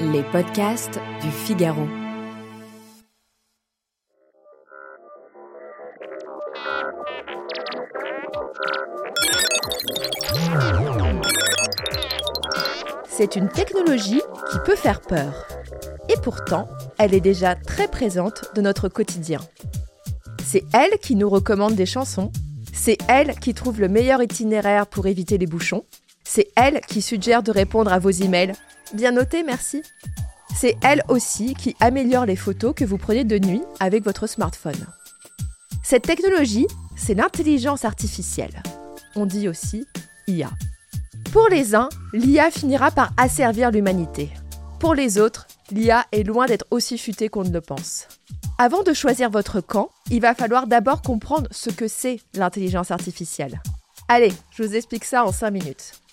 Les podcasts du Figaro. C'est une technologie qui peut faire peur. Et pourtant, elle est déjà très présente dans notre quotidien. C'est elle qui nous recommande des chansons, c'est elle qui trouve le meilleur itinéraire pour éviter les bouchons, c'est elle qui suggère de répondre à vos emails. Bien noté, merci. C'est elle aussi qui améliore les photos que vous prenez de nuit avec votre smartphone. Cette technologie, c'est l'intelligence artificielle. On dit aussi IA. Pour les uns, l'IA finira par asservir l'humanité. Pour les autres, l'IA est loin d'être aussi futée qu'on ne le pense. Avant de choisir votre camp, il va falloir d'abord comprendre ce que c'est l'intelligence artificielle. Allez, je vous explique ça en 5 minutes.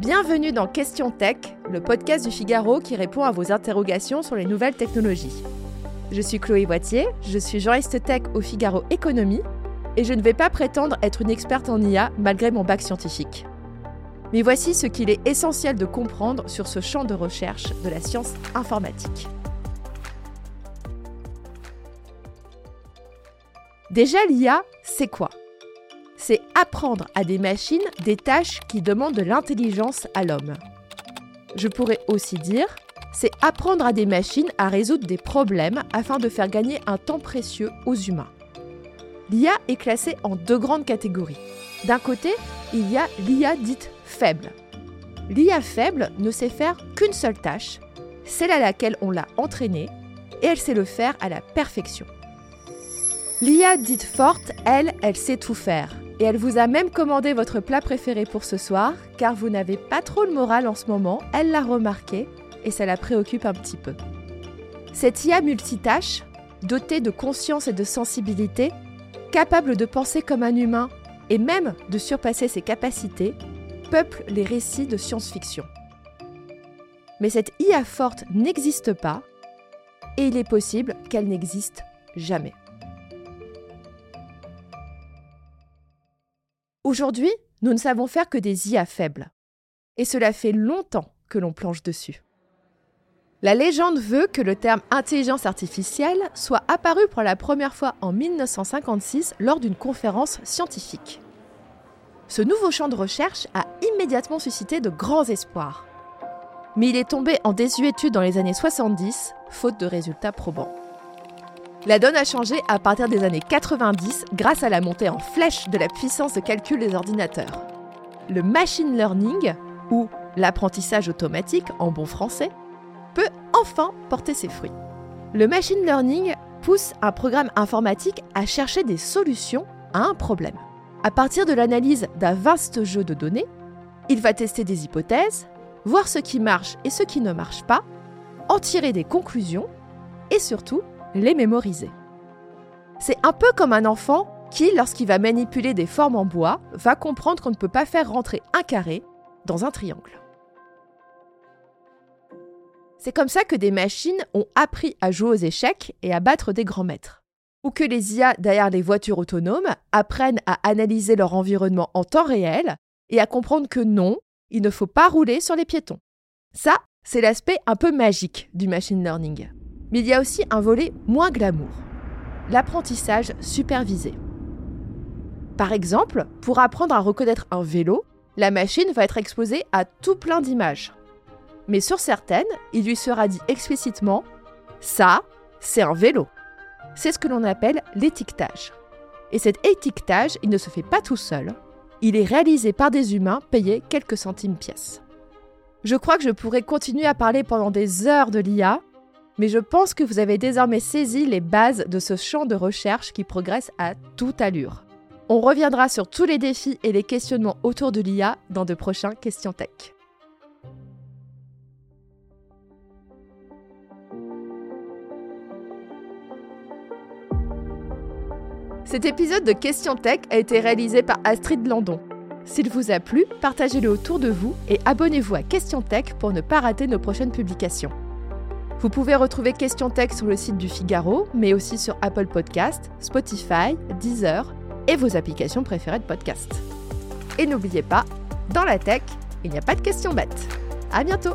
Bienvenue dans Question Tech, le podcast du Figaro qui répond à vos interrogations sur les nouvelles technologies. Je suis Chloé Boitier, je suis journaliste tech au Figaro Économie et je ne vais pas prétendre être une experte en IA malgré mon bac scientifique. Mais voici ce qu'il est essentiel de comprendre sur ce champ de recherche de la science informatique. Déjà, l'IA, c'est quoi? C'est apprendre à des machines des tâches qui demandent de l'intelligence à l'homme. Je pourrais aussi dire, c'est apprendre à des machines à résoudre des problèmes afin de faire gagner un temps précieux aux humains. L'IA est classée en deux grandes catégories. D'un côté, il y a l'IA dite faible. L'IA faible ne sait faire qu'une seule tâche, celle à laquelle on l'a entraînée, et elle sait le faire à la perfection. L'IA dite forte, elle, elle sait tout faire. Et elle vous a même commandé votre plat préféré pour ce soir, car vous n'avez pas trop le moral en ce moment, elle l'a remarqué, et ça la préoccupe un petit peu. Cette IA multitâche, dotée de conscience et de sensibilité, capable de penser comme un humain et même de surpasser ses capacités, peuple les récits de science-fiction. Mais cette IA forte n'existe pas et il est possible qu'elle n'existe jamais. Aujourd'hui, nous ne savons faire que des IA faibles. Et cela fait longtemps que l'on planche dessus. La légende veut que le terme intelligence artificielle soit apparu pour la première fois en 1956 lors d'une conférence scientifique. Ce nouveau champ de recherche a immédiatement suscité de grands espoirs. Mais il est tombé en désuétude dans les années 70, faute de résultats probants. La donne a changé à partir des années 90 grâce à la montée en flèche de la puissance de calcul des ordinateurs. Le machine learning, ou l'apprentissage automatique en bon français, peut enfin porter ses fruits. Le machine learning pousse un programme informatique à chercher des solutions à un problème. À partir de l'analyse d'un vaste jeu de données, il va tester des hypothèses, voir ce qui marche et ce qui ne marche pas, en tirer des conclusions et surtout les mémoriser. C'est un peu comme un enfant qui, lorsqu'il va manipuler des formes en bois, va comprendre qu'on ne peut pas faire rentrer un carré dans un triangle. C'est comme ça que des machines ont appris à jouer aux échecs et à battre des grands maîtres. Ou que les IA derrière les voitures autonomes apprennent à analyser leur environnement en temps réel et à comprendre que non, il ne faut pas rouler sur les piétons. Ça, c'est l'aspect un peu magique du machine learning. Mais il y a aussi un volet moins glamour, l'apprentissage supervisé. Par exemple, pour apprendre à reconnaître un vélo, la machine va être exposée à tout plein d'images. Mais sur certaines, il lui sera dit explicitement Ça, c'est un vélo. C'est ce que l'on appelle l'étiquetage. Et cet étiquetage, il ne se fait pas tout seul. Il est réalisé par des humains payés quelques centimes pièces. Je crois que je pourrais continuer à parler pendant des heures de l'IA, Mais je pense que vous avez désormais saisi les bases de ce champ de recherche qui progresse à toute allure. On reviendra sur tous les défis et les questionnements autour de l'IA dans de prochains Questions Tech. Cet épisode de Questions Tech a été réalisé par Astrid Landon. S'il vous a plu, partagez-le autour de vous et abonnez-vous à Questions Tech pour ne pas rater nos prochaines publications. Vous pouvez retrouver Questions Tech sur le site du Figaro, mais aussi sur Apple Podcast, Spotify, Deezer et vos applications préférées de podcast. Et n'oubliez pas, dans la tech, il n'y a pas de questions bêtes. À bientôt!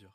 mesure.